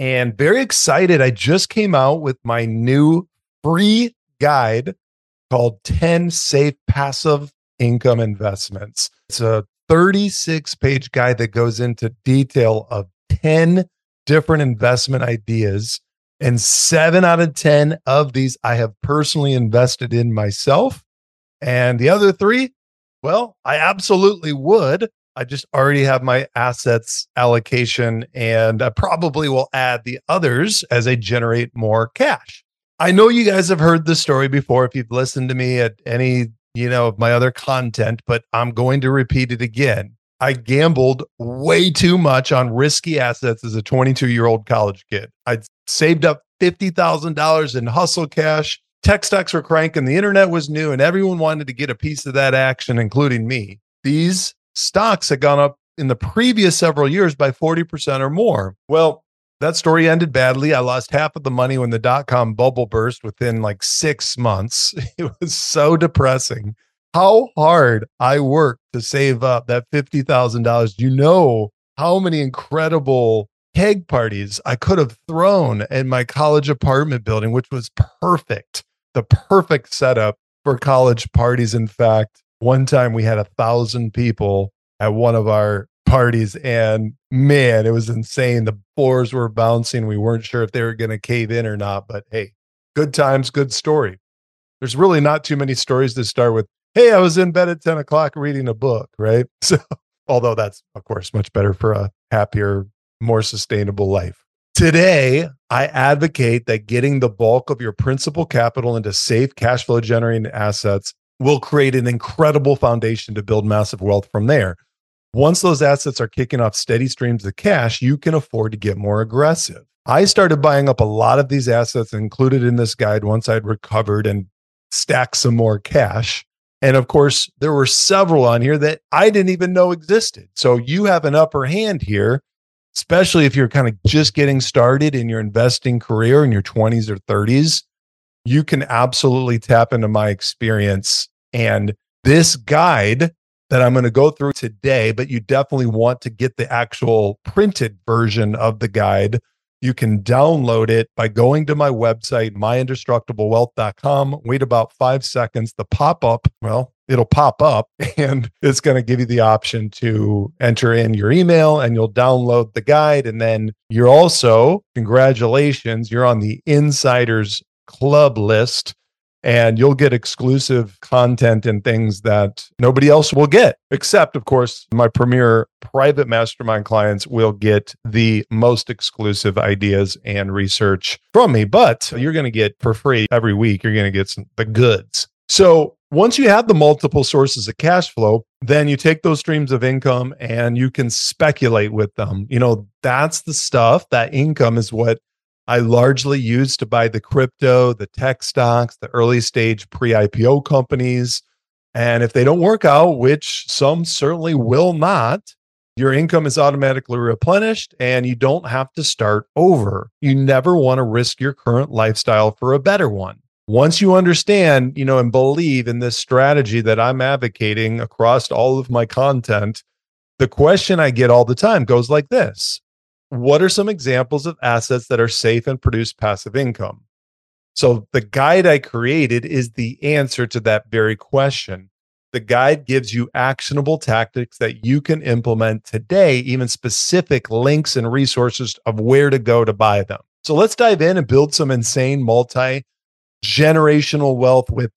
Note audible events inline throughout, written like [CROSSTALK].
and very excited. I just came out with my new free guide called 10 Safe Passive Income Investments. It's a 36 page guide that goes into detail of 10 different investment ideas. And seven out of 10 of these I have personally invested in myself. And the other three, well, I absolutely would. I just already have my assets allocation and I probably will add the others as I generate more cash. I know you guys have heard this story before if you've listened to me at any, you know, of my other content, but I'm going to repeat it again. I gambled way too much on risky assets as a 22 year old college kid. I'd saved up $50,000 in hustle cash. Tech stocks were cranking, the internet was new, and everyone wanted to get a piece of that action, including me. These stocks had gone up in the previous several years by 40% or more. Well, that story ended badly. I lost half of the money when the dot com bubble burst within like six months. [LAUGHS] It was so depressing. How hard I worked to save up that $50,000. You know how many incredible keg parties I could have thrown in my college apartment building, which was perfect, the perfect setup for college parties. In fact, one time we had a thousand people at one of our parties and man it was insane. The floors were bouncing. We weren't sure if they were going to cave in or not but hey good times good story. There's really not too many stories to start with hey i was in bed at 10 o'clock reading a book right? [LAUGHS] So although that's of course much better for a happier more sustainable life. Today i advocate that getting the bulk of your principal capital into safe cash flow generating assets will create an incredible foundation to build massive wealth from there. Once those assets are kicking off steady streams of cash, you can afford to get more aggressive. I started buying up a lot of these assets included in this guide once I'd recovered and stacked some more cash. And of course, there were several on here that I didn't even know existed. So you have an upper hand here, especially if you're kind of just getting started in your investing career in your 20s or 30s. You can absolutely tap into my experience and this guide that I'm going to go through today, but you definitely want to get the actual printed version of the guide. You can download it by going to my website, myindestructiblewealth.com. Wait about five seconds. The pop up, well, it'll pop up [LAUGHS] and it's going to give you the option to enter in your email and you'll download the guide. And then you're also, congratulations, you're on the insiders club list and you'll get exclusive content and things that nobody else will get. Except, of course, my premier private mastermind clients will get the most exclusive ideas and research from me. But you're going to get for free every week, you're going to get some, the goods. So once you have the multiple sources of cash flow, then you take those streams of income and you can speculate with them. You know, that's the stuff that income is what I largely use to buy the crypto, the tech stocks, the early stage pre IPO companies. And if they don't work out, which some certainly will not, your income is automatically replenished and you don't have to start over. You never want to risk your current lifestyle for a better one. Once you understand, you know, and believe in this strategy that I'm advocating across all of my content, the question I get all the time goes like this what are some examples of assets that are safe and produce passive income? So, the guide I created is the answer to that very question. The guide gives you actionable tactics that you can implement today, even specific links and resources of where to go to buy them. So, let's dive in and build some insane multi generational wealth with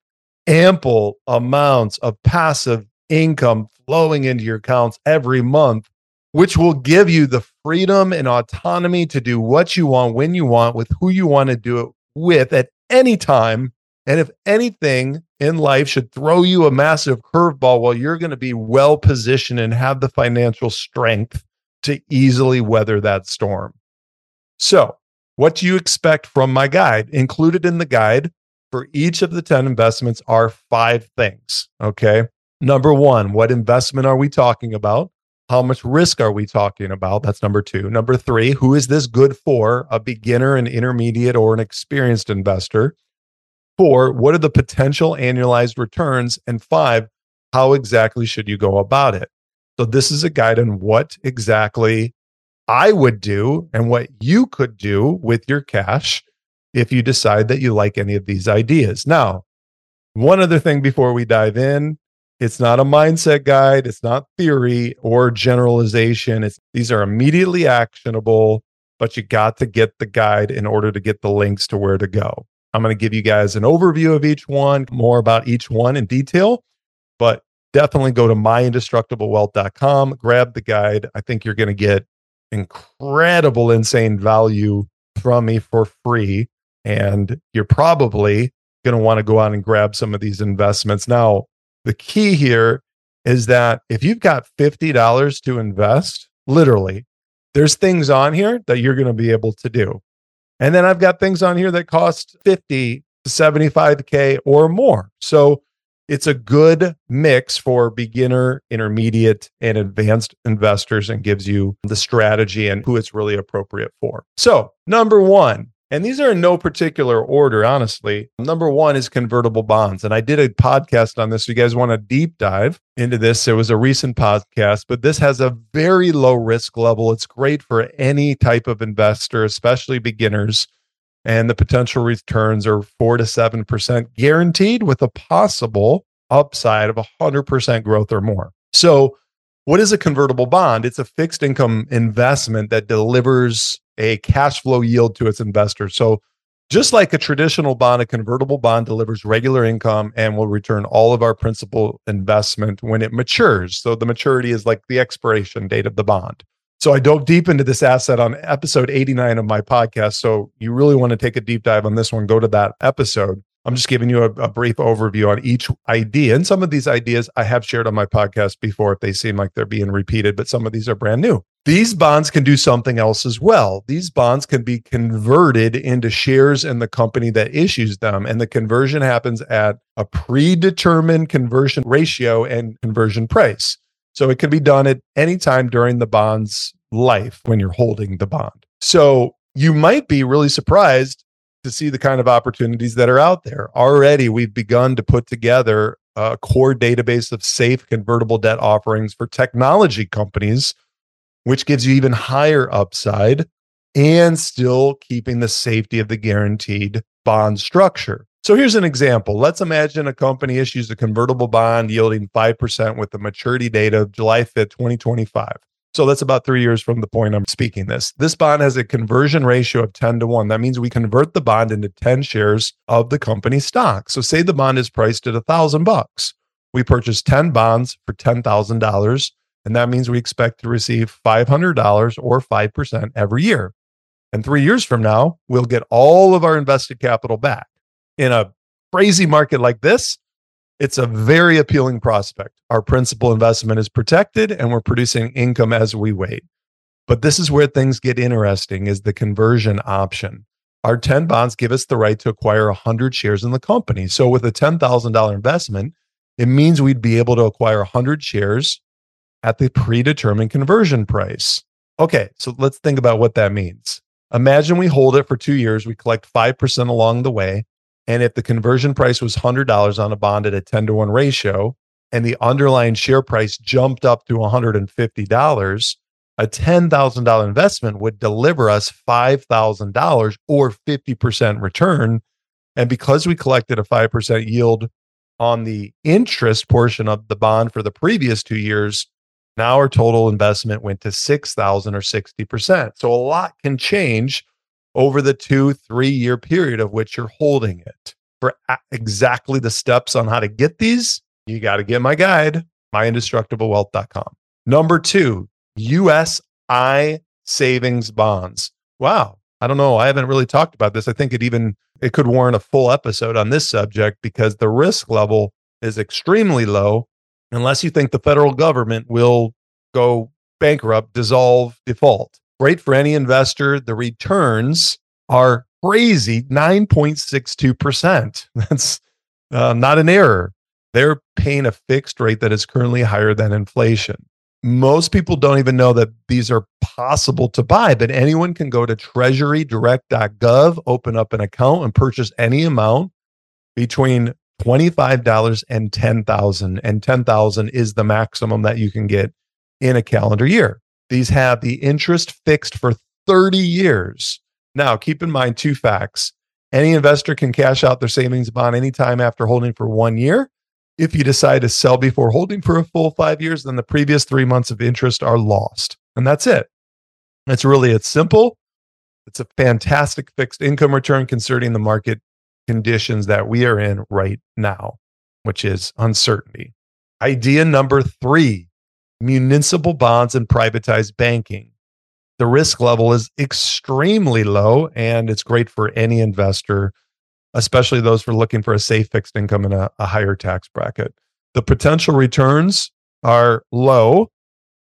ample amounts of passive income flowing into your accounts every month which will give you the freedom and autonomy to do what you want when you want with who you want to do it with at any time. And if anything in life should throw you a massive curveball, well, you're going to be well positioned and have the financial strength to easily weather that storm. So, What do you expect from my guide? Included in the guide for each of the 10 investments are five things. Okay. Number one, what investment are we talking about? How much risk are we talking about? That's number two. Number three, who is this good for? A beginner, an intermediate, or an experienced investor? Four, what are the potential annualized returns? And five, how exactly should you go about it? So, this is a guide on what exactly I would do and what you could do with your cash if you decide that you like any of these ideas. Now, one other thing before we dive in it's not a mindset guide, it's not theory or generalization. It's, these are immediately actionable, but you got to get the guide in order to get the links to where to go. I'm going to give you guys an overview of each one, more about each one in detail, but definitely go to myindestructiblewealth.com, grab the guide. I think you're going to get incredible, insane value from me for free. And you're probably going to want to go out and grab some of these investments. Now, the key here is that if you've got $50 to invest, literally, there's things on here that you're going to be able to do. And then I've got things on here that cost 50 to 75K or more. So it's a good mix for beginner, intermediate, and advanced investors and gives you the strategy and who it's really appropriate for. So, number one, and these are in no particular order, honestly. Number one is convertible bonds. And I did a podcast on this. If you guys want to deep dive into this, it was a recent podcast, but this has a very low risk level. It's great for any type of investor, especially beginners. And the potential returns are four to 7% guaranteed with a possible upside of 100% growth or more. So, what is a convertible bond? It's a fixed income investment that delivers a cash flow yield to its investors. So, just like a traditional bond, a convertible bond delivers regular income and will return all of our principal investment when it matures. So, the maturity is like the expiration date of the bond. So, I dove deep into this asset on episode 89 of my podcast. So, you really want to take a deep dive on this one, go to that episode. I'm just giving you a, a, brief overview on each idea. And some of these ideas I have shared on my podcast before if they seem like they're being repeated, but some of these are brand new. These bonds can do something else as well. These bonds can be converted into shares in the company that issues them. And the conversion happens at a predetermined conversion ratio and conversion price. So it can be done at any time during the bond's life when you're holding the bond. So you might be really surprised to see the kind of opportunities that are out there. Already, we've begun to put together a core database of safe convertible debt offerings for technology companies, which gives you even higher upside and still keeping the safety of the guaranteed bond structure. So here's an example. Let's imagine a company issues a convertible bond yielding 5% with the maturity date of July 5th, 2025. So that's about three years from the point I'm speaking this. This bond has a conversion ratio of 10 to 1. That means we convert the bond into 10 shares of the company stock. So say the bond is priced at a thousand bucks. We purchase 10 bonds for $10,000. And that means we expect to receive $500 or 5% every year. And three years from now, we'll get all of our invested capital back. In a crazy market like this, it's a very appealing prospect. Our principal investment is protected and we're producing income as we wait. But this is where things get interesting is the conversion option. Our 10 bonds give us the right to acquire 100 shares in the company. So with a $10,000 investment, it means we'd be able to acquire 100 shares at the predetermined conversion price. Okay, so let's think about what that means. Imagine we hold it for two years, we collect 5% along the way, and if the conversion price was $100 on a bond at a 10 to 1 ratio and the underlying share price jumped up to $150, a $10,000 investment would deliver us $5,000 or 50% return. And because we collected a 5% yield on the interest portion of the bond for the previous two years, now our total investment went to 6,000 or 60%. So a lot can change over the two, three year period of which you're holding it. For exactly the steps on how to get these, you got to get my guide, myindestructiblewealth.com. Number two, US I savings bonds. Wow. I don't know. I haven't really talked about this. I think it even it could warrant a full episode on this subject because the risk level is extremely low unless you think the federal government will go bankrupt, dissolve, default great for any investor. The returns are crazy 9.62%. [LAUGHS] That's uh, not an error. They're paying a fixed rate that is currently higher than inflation. Most people don't even know that these are possible to buy, but anyone can go to treasurydirect.gov, open up an account, and purchase any amount between $25 and 10,000 and 10,000 is the maximum that you can get in a calendar year. These have the interest fixed for 30 years. Now, keep in mind two facts. Any investor can cash out their savings bond anytime after holding for one year. If you decide to sell before holding for a full five years, then the previous three months of interest are lost. And that's it. It's really, it's simple. It's a fantastic fixed income return considering the market conditions that we are in right now, which is uncertainty. Idea number three municipal bonds and privatized banking. The risk level is extremely low and it's great for any investor, especially those for looking for a safe fixed income in a, a higher tax bracket. The potential returns are low,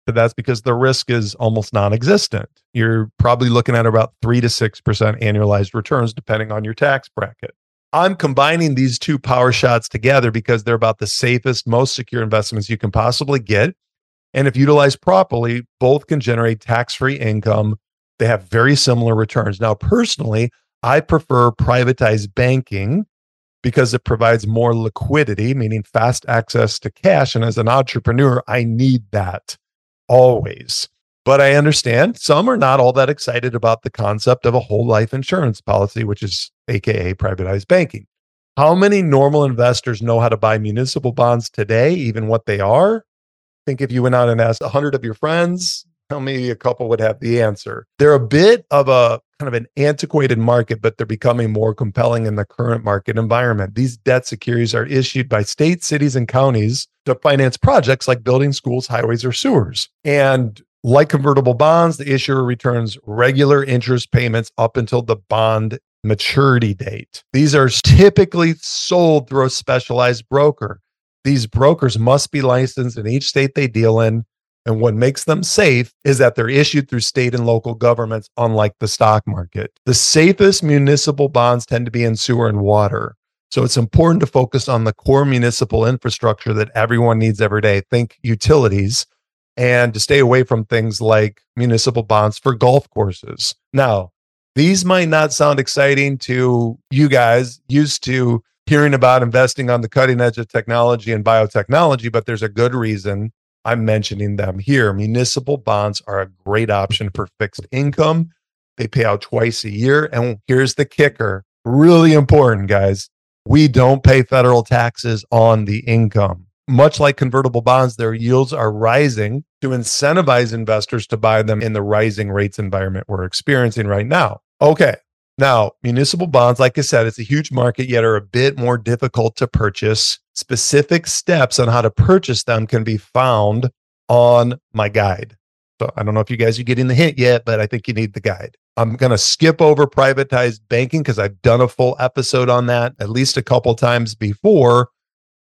but that's because the risk is almost non existent. You're probably looking at about 3 to 6% annualized returns, depending on your tax bracket. I'm combining these two power shots together because they're about the safest, most secure investments you can possibly get. And if utilized properly, both can generate tax free income. They have very similar returns. Now, personally, I prefer privatized banking because it provides more liquidity, meaning fast access to cash. And as an entrepreneur, I need that always. But I understand some are not all that excited about the concept of a whole life insurance policy, which is AKA privatized banking. How many normal investors know how to buy municipal bonds today, even what they are? Think if you went out and asked 100 of your friends, how many a couple would have the answer? They're a bit of a kind of an antiquated market, but they're becoming more compelling in the current market environment. These debt securities are issued by states, cities, and counties to finance projects like building schools, highways, or sewers. And like convertible bonds, the issuer returns regular interest payments up until the bond maturity date. These are typically sold through a specialized broker. These brokers must be licensed in each state they deal in. And what makes them safe is that they're issued through state and local governments, unlike the stock market. The safest municipal bonds tend to be in sewer and water. So it's important to focus on the core municipal infrastructure that everyone needs every day. Think utilities, and to stay away from things like municipal bonds for golf courses. Now, these might not sound exciting to you guys used to hearing about investing on the cutting edge of technology and biotechnology, but there's a good reason I'm mentioning them here. Municipal bonds are a great option for fixed income. They pay out twice a year. And here's the kicker really important, guys. We don't pay federal taxes on the income much like convertible bonds, their yields are rising to incentivize investors to buy them in the rising rates environment we're experiencing right now. Okay. Now, municipal bonds, like I said, it's a huge market, yet are a bit more difficult to purchase. Specific steps on how to purchase them can be found on my guide. So I don't know if you guys are getting the hint yet, but I think you need the guide. I'm going to skip over privatized banking because I've done a full episode on that at least a couple times before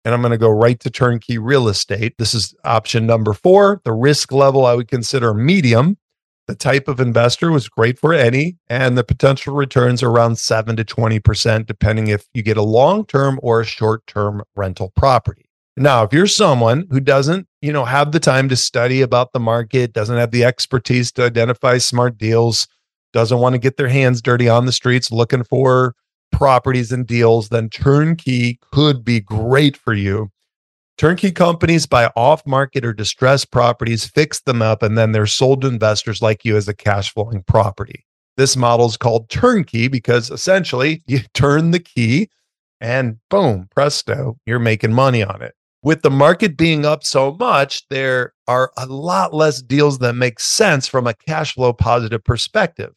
and I'm going to go right to turnkey real estate. This is option number four. The risk level I would consider medium. The type of investor was great for any, and the potential returns are around 7 to 20%, depending if you get a long term or a short term rental property. Now, if you're someone who doesn't, you know, have the time to study about the market, doesn't have the expertise to identify smart deals, doesn't want to get their hands dirty on the streets looking for properties and deals, then turnkey could be great for you. Turnkey companies buy off market or distressed properties, fix them up, and then they're sold to investors like you as a cash flowing property. This model is called turnkey because essentially you [LAUGHS] turn the key and boom, presto, you're making money on it. With the market being up so much, there are a lot less deals that make sense from a cash flow positive perspective.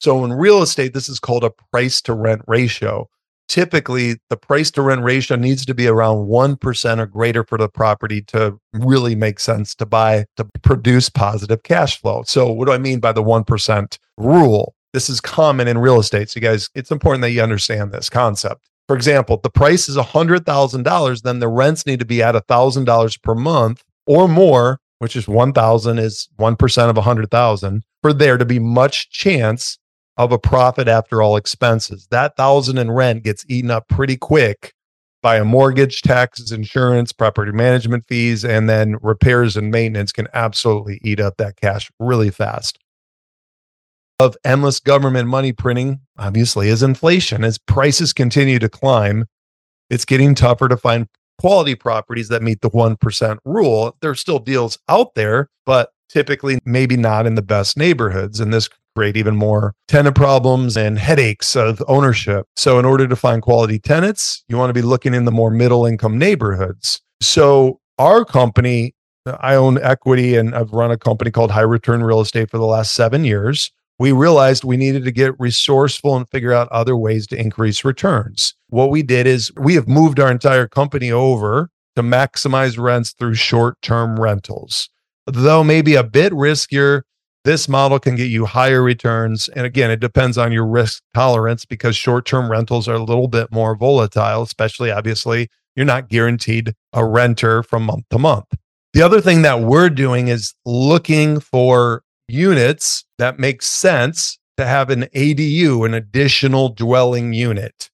So in real estate, this is called a price to rent ratio. Typically, the price to rent ratio needs to be around 1% or greater for the property to really make sense to buy to produce positive cash flow. So, what do I mean by the 1% rule? This is common in real estate. So, you guys, it's important that you understand this concept. For example, the price is $100,000, then the rents need to be at $1,000 per month or more, which is 1,000 is 1% of 100,000 for there to be much chance of a profit after all expenses. That thousand in rent gets eaten up pretty quick by a mortgage, taxes, insurance, property management fees, and then repairs and maintenance can absolutely eat up that cash really fast. Of endless government money printing, obviously, is inflation. As prices continue to climb, it's getting tougher to find quality properties that meet the 1% rule. There's still deals out there, but typically maybe not in the best neighborhoods. And this create even more tenant problems and headaches of ownership. So in order to find quality tenants, you want to be looking in the more middle income neighborhoods. So our company, I own equity and I've run a company called High Return Real Estate for the last 7 years. We realized we needed to get resourceful and figure out other ways to increase returns. What we did is we have moved our entire company over to maximize rents through short term rentals. Though maybe a bit riskier, this model can get you higher returns. And again, it depends on your risk tolerance because short term rentals are a little bit more volatile, especially obviously, you're not guaranteed a renter from month to month. The other thing that we're doing is looking for units that make sense to have an ADU, an additional dwelling unit.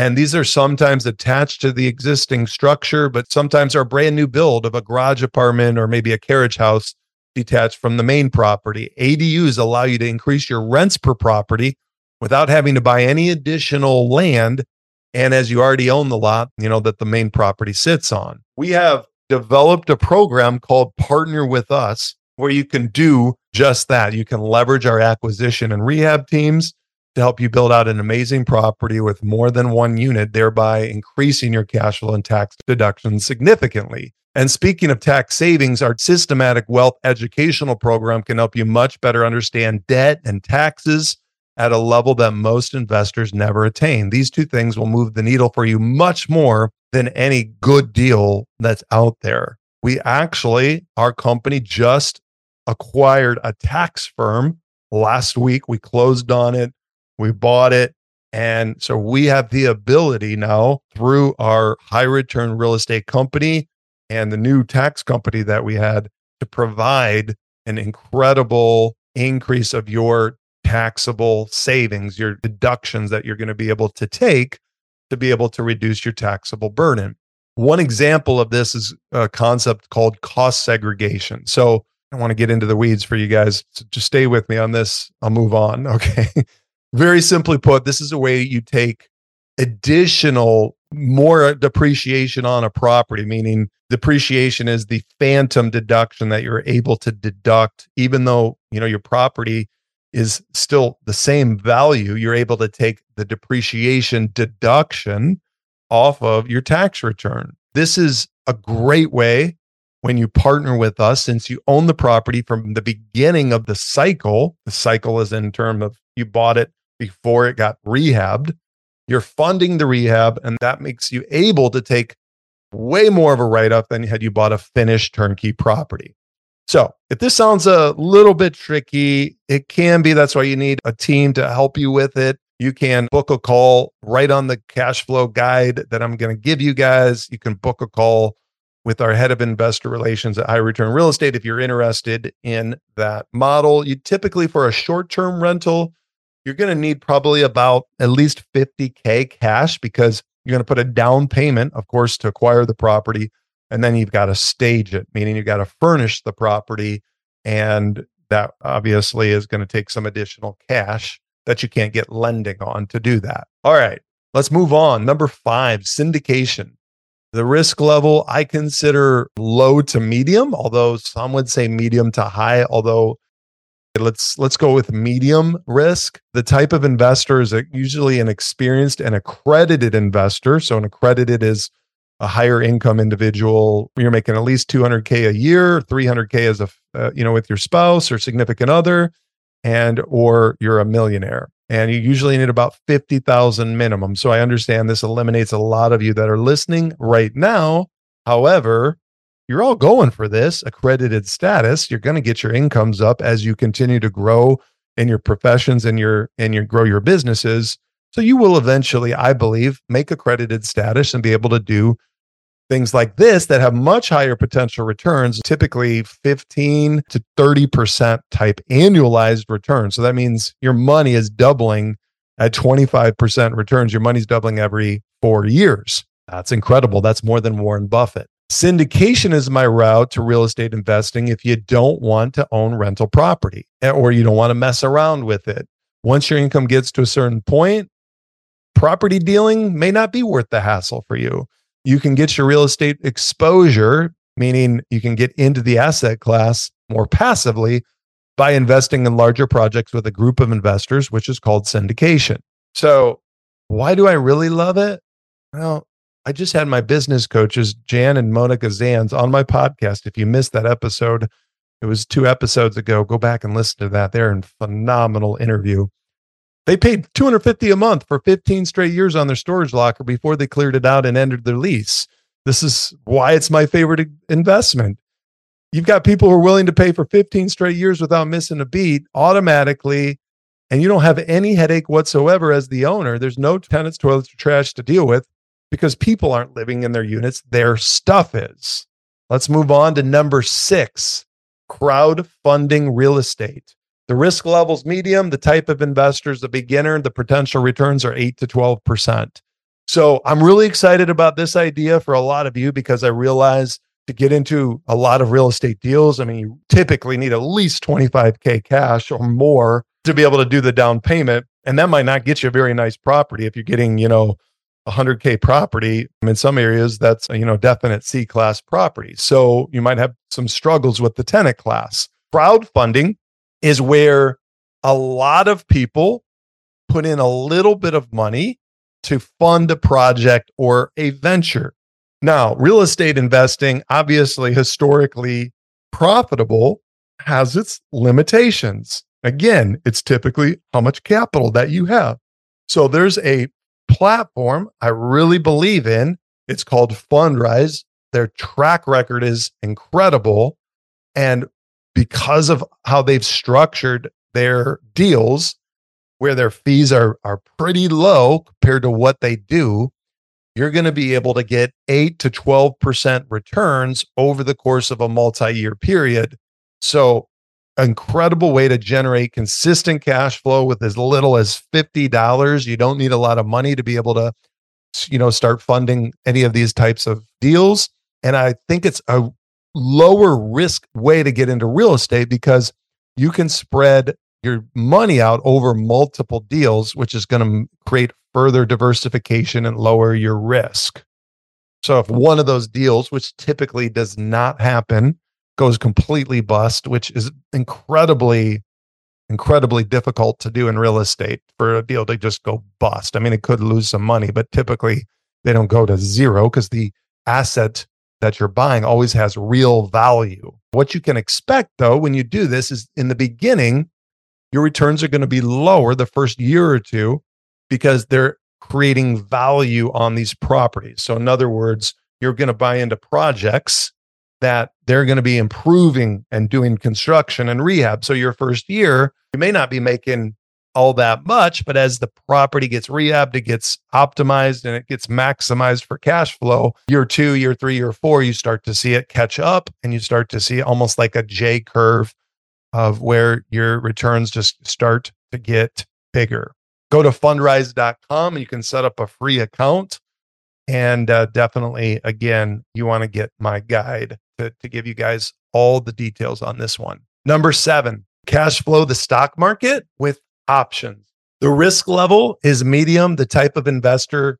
And these are sometimes attached to the existing structure, but sometimes are brand new build of a garage apartment or maybe a carriage house detached from the main property. ADUs allow you to increase your rents per property without having to buy any additional land. And as you already own the lot, you know, that the main property sits on. We have developed a program called Partner with Us where you can do just that. You can leverage our acquisition and rehab teams to help you build out an amazing property with more than one unit, thereby increasing your cash flow and tax deductions significantly. And speaking of tax savings, our systematic wealth educational program can help you much better understand debt and taxes at a level that most investors never attain. These two things will move the needle for you much more than any good deal that's out there. We actually, our company just acquired a tax firm last week. We closed on it we bought it. And so we have the ability now through our high return real estate company and the new tax company that we had to provide an incredible increase of your taxable savings, your deductions that you're going to be able to take to be able to reduce your taxable burden. One example of this is a concept called cost segregation. So I want to get into the weeds for you guys. So just stay with me on this. I'll move on. [LAUGHS] Okay. Very simply put, this is a way you take additional more depreciation on a property, meaning depreciation is the phantom deduction that you're able to deduct, even though you know your property is still the same value, you're able to take the depreciation deduction off of your tax return. This is a great way when you partner with us, since you own the property from the beginning of the cycle. The cycle is in terms of you bought it before it got rehabbed. You're funding the rehab, and that makes you able to take way more of a write off than had you bought a finished turnkey property. So, if this sounds a little bit tricky, it can be. That's why you need a team to help you with it. You can book a call right on the cash flow guide that I'm going to give you guys. You can book a call with our head of investor relations at High Return Real Estate if you're interested in that model. You typically, for a short term rental, you're going to need probably about at least 50K cash because you're going to put a down payment, of course, to acquire the property. And then you've got to stage it, meaning you've got to furnish the property. And that obviously is going to take some additional cash that you can't get lending on to do that. All right, let's move on. Number five, syndication. The risk level I consider low to medium, although some would say medium to high, although let's let's go with medium risk. The type of investor is usually an experienced and accredited investor. So an accredited is a higher income individual. You're making at least 200k a year 300k as a uh, you know with your spouse or significant other and or you're a millionaire. And you usually need about 50,000 minimum. So i understand this eliminates a lot of you that are listening right now. However you're all going for this accredited status. You're going to get your incomes up as you continue to grow in your professions and your and your grow your businesses. So you will eventually, I believe, make accredited status and be able to do things like this that have much higher potential returns, typically 15 to 30% type annualized return. So that means your money is doubling at 25% returns. Your money's doubling every four years. That's incredible. That's more than Warren Buffett. Syndication is my route to real estate investing if you don't want to own rental property eh, or you don't want to mess around with it. Once your income gets to a certain point, property dealing may not be worth the hassle for you you can get your real estate exposure, meaning you can get into the asset class more passively by investing in larger projects with a group of investors, which is called syndication. So, why do I really love it? Well, I just had my business coaches, Jan and Monica Zans, on my podcast. If you missed that episode, it was two episodes ago. Go back and listen to that. They're a phenomenal interview. They paid 250 a month for 15 straight years on their storage locker before they cleared it out and ended their lease. This is why it's my favorite investment. You've got people who are willing to pay for 15 straight years without missing a beat automatically, and you don't have any headache whatsoever as the owner. There's no tenants, toilets, or trash to deal with because people aren't living in their units. Their stuff is. Let's move on to number six crowdfunding real estate. The risk level's medium, the type of investors, the beginner, the potential returns are 8 to 12%. So I'm really excited about this idea for a lot of you because I realize to get into a lot of real estate deals, I mean, you typically need at least 25K cash or more to be able to do the down payment. And that might not get you a very nice property if you're getting, you know, 100K property. Um, in some areas, that's, you know, definite C class property. So you might have some struggles with the tenant class. Crowdfunding is where a lot of people put in a little bit of money to fund a project or a venture. Now, real estate investing, obviously historically profitable, has its limitations. Again, it's typically how much capital that you have. So there's a platform I really believe in. It's called Fundrise. Their track record is incredible. And because of how they've structured their deals where their fees are are pretty low compared to what they do you're going to be able to get 8 to 12% returns over the course of a multi-year period so incredible way to generate consistent cash flow with as little as $50 you don't need a lot of money to be able to you know start funding any of these types of deals and i think it's a lower risk way to get into real estate because you can spread your money out over multiple deals, which is going to create further diversification and lower your risk. So if one of those deals, which typically does not happen, goes completely bust, which is incredibly, incredibly difficult to do in real estate for a deal to just go bust. I mean, it could lose some money, but typically they don't go to zero because the asset that you're buying always has real value. What you can expect, though, when you do this is in the beginning, your returns are going to be lower the first year or two because they're creating value on these properties. So, in other words, you're going to buy into projects that they're going to be improving and doing construction and rehab. So, your first year, you may not be making all that much, but as the property gets rehabbed, it gets optimized and it gets maximized for cash flow. Year two, year three, year four, you start to see it catch up and you start to see almost like a J curve of where your returns just start to get bigger. Go to fundrise.com and you can set up a free account. And uh, definitely, again, you want to get my guide to, to give you guys all the details on this one. Number seven, cash flow the stock market with options. The risk level is medium. The type of investor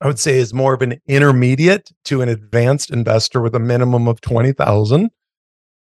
I would say is more of an intermediate to an advanced investor with a minimum of 20,000.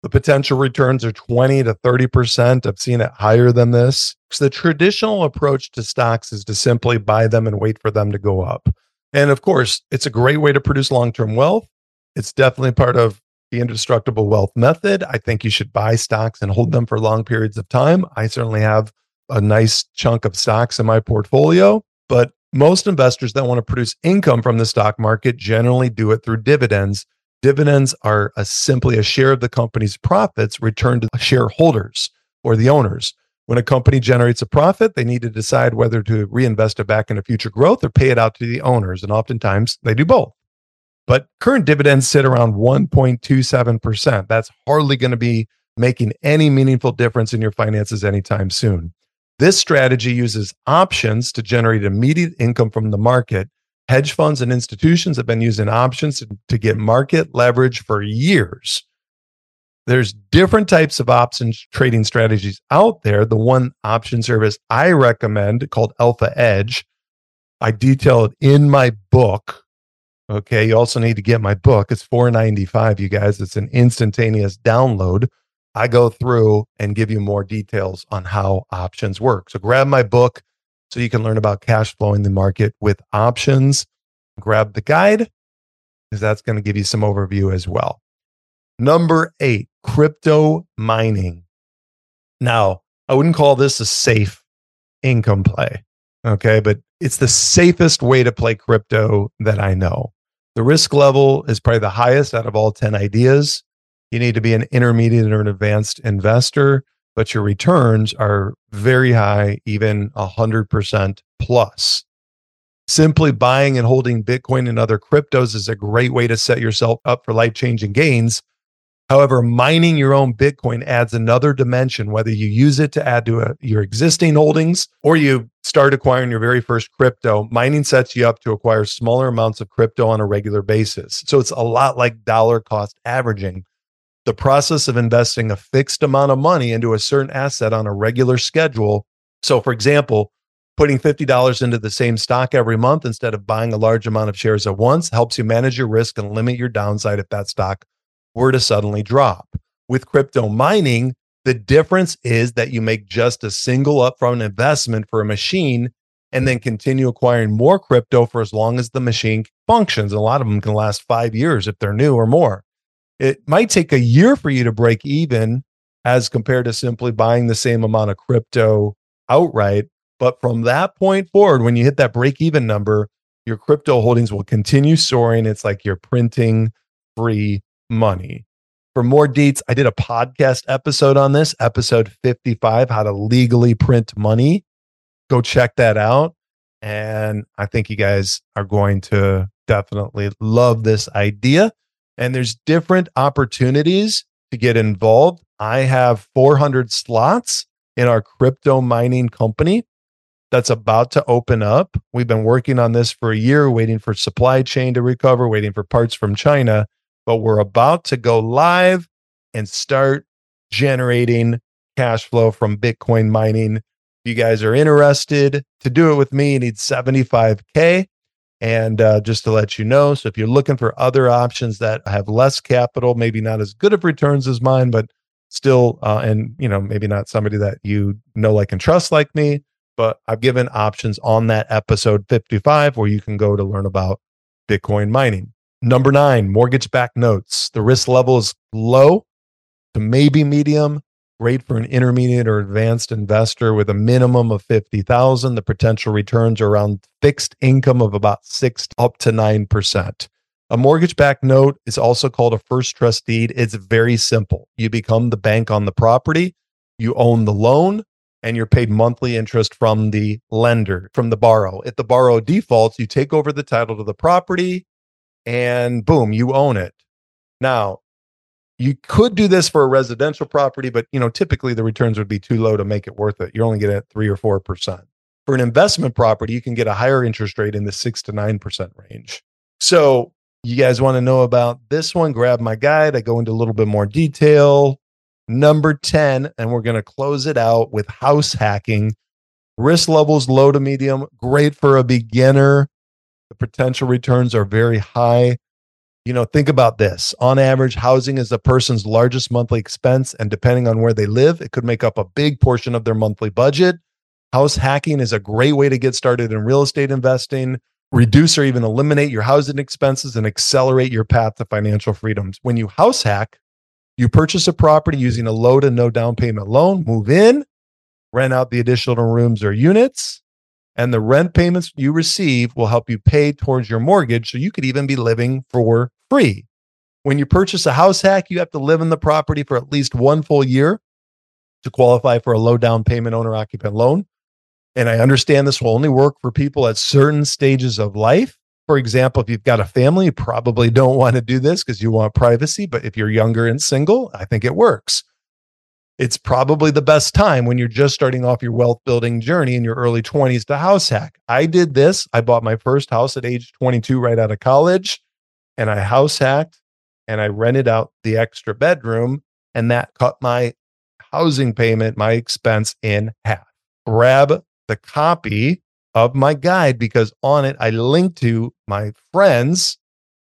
The potential returns are 20 to 30%. I've seen it higher than this. So the traditional approach to stocks is to simply buy them and wait for them to go up. And of course, it's a great way to produce long term wealth. It's definitely part of the indestructible wealth method. I think you should buy stocks and hold them for long periods of time. I certainly have a nice chunk of stocks in my portfolio. But most investors that want to produce income from the stock market generally do it through dividends. Dividends are a, simply a share of the company's profits returned to the shareholders or the owners. When a company generates a profit, they need to decide whether to reinvest it back into future growth or pay it out to the owners. And oftentimes they do both. But current dividends sit around 1.27%. That's hardly going to be making any meaningful difference in your finances anytime soon. This strategy uses options to generate immediate income from the market. Hedge funds and institutions have been using options to, get market leverage for years. There's different types of options trading strategies out there. The one option service I recommend called Alpha Edge, I detail it in my book. Okay, you also need to get my book. It's 495, you guys. It's an instantaneous download. I go through and give you more details on how options work. So grab my book so you can learn about cash flowing the market with options. Grab the guide because that's going to give you some overview as well. Number eight, crypto mining. Now, I wouldn't call this a safe income play. Okay. But it's the safest way to play crypto that I know. The risk level is probably the highest out of all 10 ideas. You need to be an intermediate or an advanced investor, but your returns are very high, even 100% plus. Simply buying and holding Bitcoin and other cryptos is a great way to set yourself up for life changing gains However, mining your own Bitcoin adds another dimension, whether you use it to add to a, your existing holdings or you start acquiring your very first crypto. Mining sets you up to acquire smaller amounts of crypto on a regular basis. So it's a lot like dollar cost averaging. The process of investing a fixed amount of money into a certain asset on a regular schedule. So, for example, putting $50 into the same stock every month instead of buying a large amount of shares at once helps you manage your risk and limit your downside if that stock were to suddenly drop. With crypto mining, the difference is that you make just a single upfront investment for a machine and then continue acquiring more crypto for as long as the machine functions. A lot of them can last five years if they're new or more. It might take a year for you to break even as compared to simply buying the same amount of crypto outright. But from that point forward, when you hit that break even number, your crypto holdings will continue soaring. It's like you're printing free money. For more deets, I did a podcast episode on this, episode 55, how to legally print money. Go check that out. And I think you guys are going to definitely love this idea. And there's different opportunities to get involved. I have 400 slots in our crypto mining company that's about to open up. We've been working on this for a year, waiting for supply chain to recover, waiting for parts from China but we're about to go live and start generating cash flow from Bitcoin mining. If you guys are interested to do it with me, you need 75K. And uh, just to let you know, so if you're looking for other options that have less capital, maybe not as good of returns as mine, but still, uh, and you know, maybe not somebody that you know, like, and trust like me, but I've given options on that episode 55 where you can go to learn about Bitcoin mining. Number nine, mortgage backed notes. The risk level is low to maybe medium, great for an intermediate or advanced investor with a minimum of 50,000. The potential returns are around fixed income of about 6 up to 9%. A mortgage backed note is also called a first trust deed. It's very simple. You become the bank on the property, you own the loan, and you're paid monthly interest from the lender, from the borrow. If the borrow defaults, you take over the title to the property, and boom, you own it. Now, you could do this for a residential property, but you know, typically the returns would be too low to make it worth it. You're only getting at three or four percent. For an investment property, you can get a higher interest rate in the six to nine percent range. So you guys want to know about this one? Grab my guide. I go into a little bit more detail. Number 10, and we're going to close it out with house hacking. Risk levels low to medium, great for a beginner the potential returns are very high. You know, think about this. On average, housing is a person's largest monthly expense. And depending on where they live, it could make up a big portion of their monthly budget. House hacking is a great way to get started in real estate investing, reduce or even eliminate your housing expenses, and accelerate your path to financial freedoms. When you house hack, you purchase a property using a low to no down payment loan, move in, rent out the additional rooms or units, and the rent payments you receive will help you pay towards your mortgage so you could even be living for free. When you purchase a house hack, you have to live in the property for at least one full year to qualify for a low down payment owner occupant loan. And I understand this will only work for people at certain stages of life. For example, if you've got a family, you probably don't want to do this because you want privacy. But if you're younger and single, I think it works. It's probably the best time when you're just starting off your wealth building journey in your early 20s to house hack. I did this. I bought my first house at age 22 right out of college and I house hacked and I rented out the extra bedroom and that cut my housing payment, my expense in half. Grab the copy of my guide because on it I link to my friends,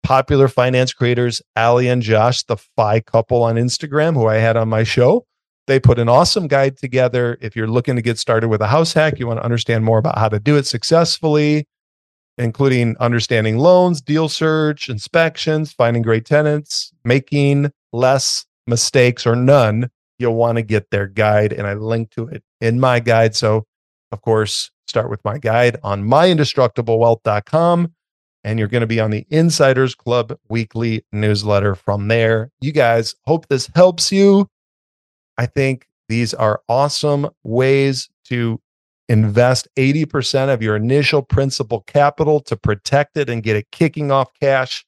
popular finance creators, Ali and Josh, the FI couple on Instagram, who I had on my show. They put an awesome guide together. If you're looking to get started with a house hack, you want to understand more about how to do it successfully, including understanding loans, deal search, inspections, finding great tenants, making less mistakes or none, you'll want to get their guide. And I link to it in my guide. So, of course, start with my guide on myindestructiblewealth.com. And you're going to be on the Insiders Club weekly newsletter from there. You guys, hope this helps you. I think these are awesome ways to invest 80% of your initial principal capital to protect it and get it kicking off cash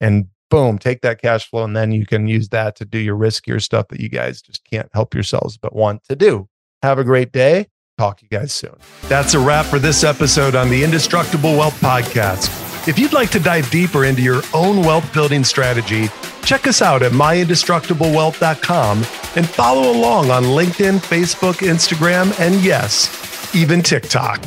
and boom, take that cash flow and then you can use that to do your riskier stuff that you guys just can't help yourselves but want to do. Have a great day. Talk to you guys soon. That's a wrap for this episode on the Indestructible Wealth Podcast. If you'd like to dive deeper into your own wealth building strategy, check us out at myindestructiblewealth.com and follow along on LinkedIn, Facebook, Instagram, and yes, even TikTok.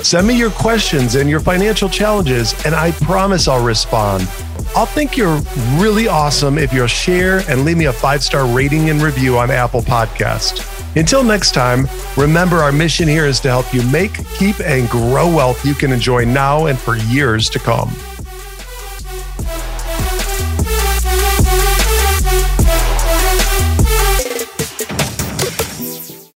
Send me your questions and your financial challenges, and I promise I'll respond. I'll think you're really awesome if you'll share and leave me a five star rating and review on Apple Podcast. Until next time, remember our mission here is to help you make, keep, and grow wealth you can enjoy now and for years to come.